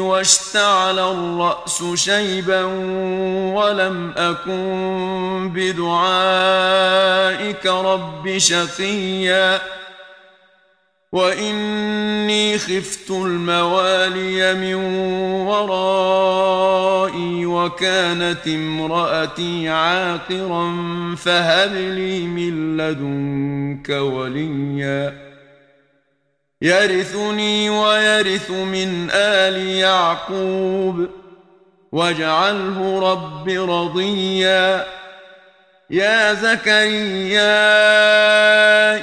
واشتعل الرأس شيبا ولم أكن بدعائك رب شقيا. وإني خفت الموالي من ورائي وكانت امرأتي عاقرا فهب لي من لدنك وليا. يرثني ويرث من آل يعقوب واجعله رب رضيا. يا زكريا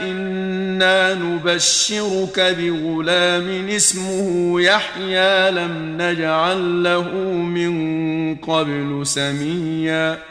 إنا نبشرك بغلام اسمه يحيى لم نجعل له من قبل سميا.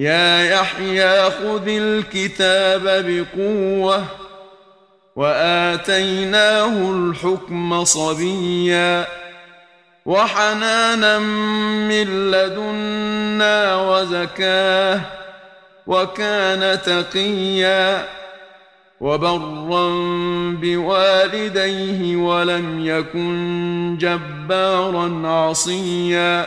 يا يحيى خذ الكتاب بقوة وآتيناه الحكم صبيا وحنانا من لدنا وزكاة وكان تقيا وبرا بوالديه ولم يكن جبارا عصيا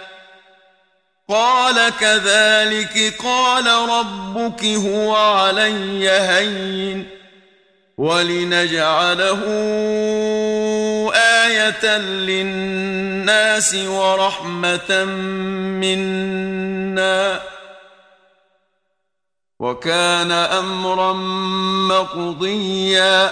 قال كذلك قال ربك هو علي هين ولنجعله آية للناس ورحمة منا. وكان أمرا مقضيا.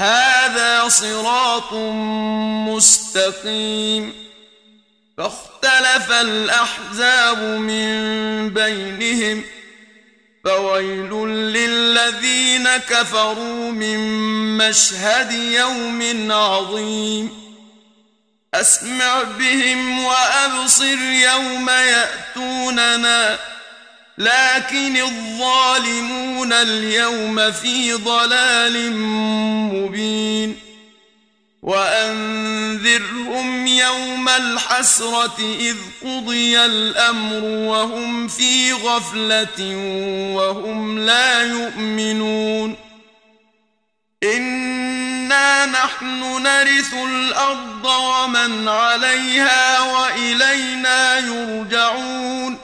هذا صراط مستقيم. فاختلف الأحزاب من بينهم فويل للذين كفروا من مشهد يوم عظيم. أسمع بهم وأبصر يوم يأتوننا. لكن الظالمون اليوم في ضلال مبين. وأنذرهم يوم الحسرة إذ قضي الأمر وهم في غفلة وهم لا يؤمنون. إنا نحن نرث الأرض ومن عليها وإلينا يرجعون.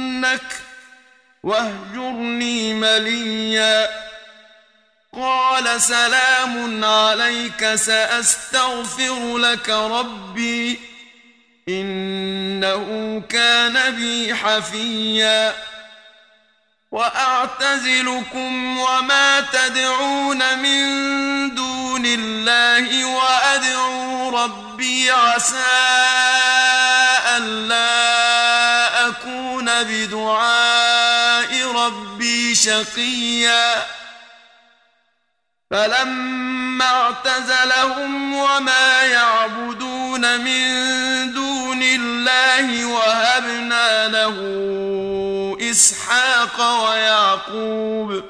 لأرجمنك واهجرني مليا. قال سلام عليك سأستغفر لك ربي إنه كان بي حفيا. وأعتزلكم وما تدعون من دون الله وأدعو ربي عسى أكون بدعاء ربي شقيا. فلما اعتزلهم وما يعبدون من دون الله وهبنا له إسحاق ويعقوب.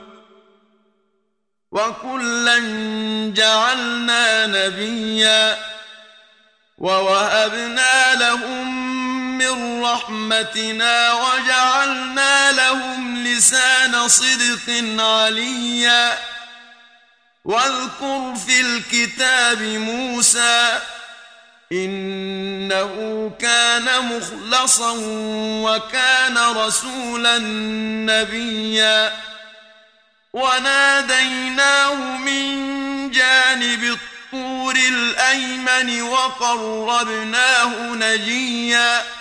وكلا جعلنا نبيا ووهبنا لهم من رحمتنا وجعلنا لهم لسان صدق عليا. واذكر في الكتاب موسى إنه كان مخلصا وكان رسولا نبيا. وناديناه من جانب الطور الأيمن وقربناه نجيا.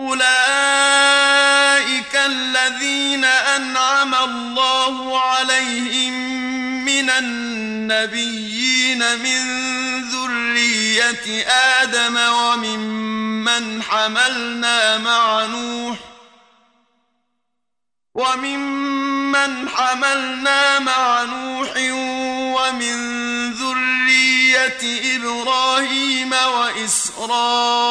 أولئك الذين أنعم الله عليهم من النبيين من ذرية آدم وممن حملنا مع نوح وممن حملنا مع نوح ومن ذرية إبراهيم وإسرائيل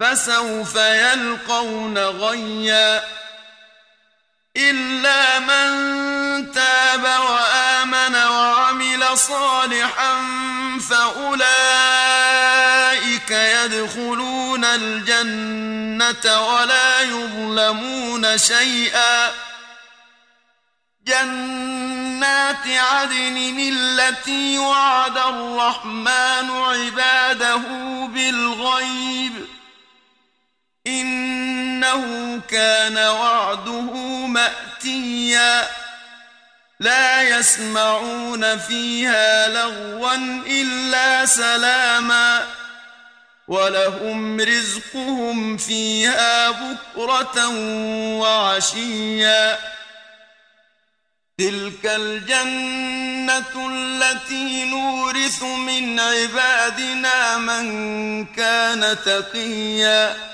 فسوف يلقون غيا إلا من تاب وآمن وعمل صالحا فأولئك يدخلون الجنة ولا يظلمون شيئا جنات عدن التي وعد الرحمن عباده بالغيب إنه كان وعده مأتيا. لا يسمعون فيها لغوا إلا سلاما. ولهم رزقهم فيها بكرة وعشيا. تلك الجنة التي نورث من عبادنا من كان تقيا.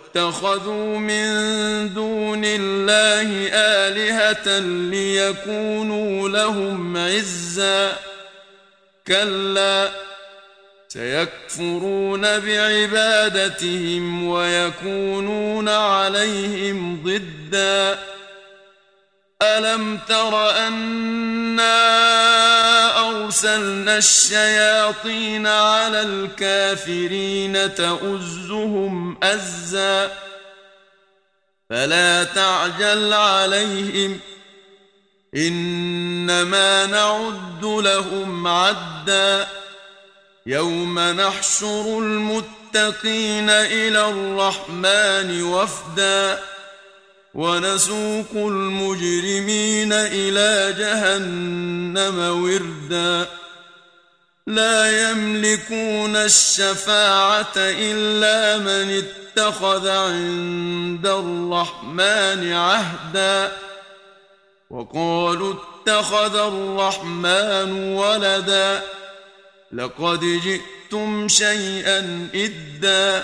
واتخذوا من دون الله آلهة ليكونوا لهم عزا. كلا سيكفرون بعبادتهم ويكونون عليهم ضدا. ألم تر أنا أرسلنا الشياطين على الكافرين تؤزهم أزا فلا تعجل عليهم إنما نعد لهم عدا يوم نحشر المتقين إلى الرحمن وفدا ونسوق المجرمين إلى جهنم وردا. لا يملكون الشفاعة إلا من اتخذ عند الرحمن عهدا. وقالوا اتخذ الرحمن ولدا. لقد جئتم شيئا إدا.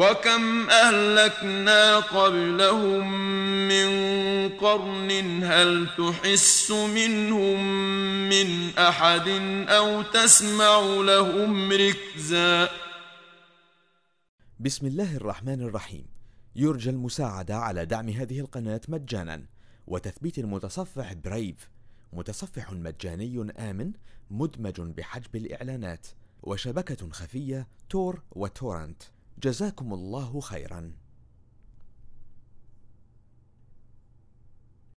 وكم اهلكنا قبلهم من قرن هل تحس منهم من احد أو تسمع لهم ركزا؟ بسم الله الرحمن الرحيم. يرجى المساعدة على دعم هذه القناة مجانا. وتثبيت المتصفح برايف متصفح مجاني آمن مدمج بحجب الإعلانات. وشبكة خفية تور وتورنت. جزاكم الله خيرا.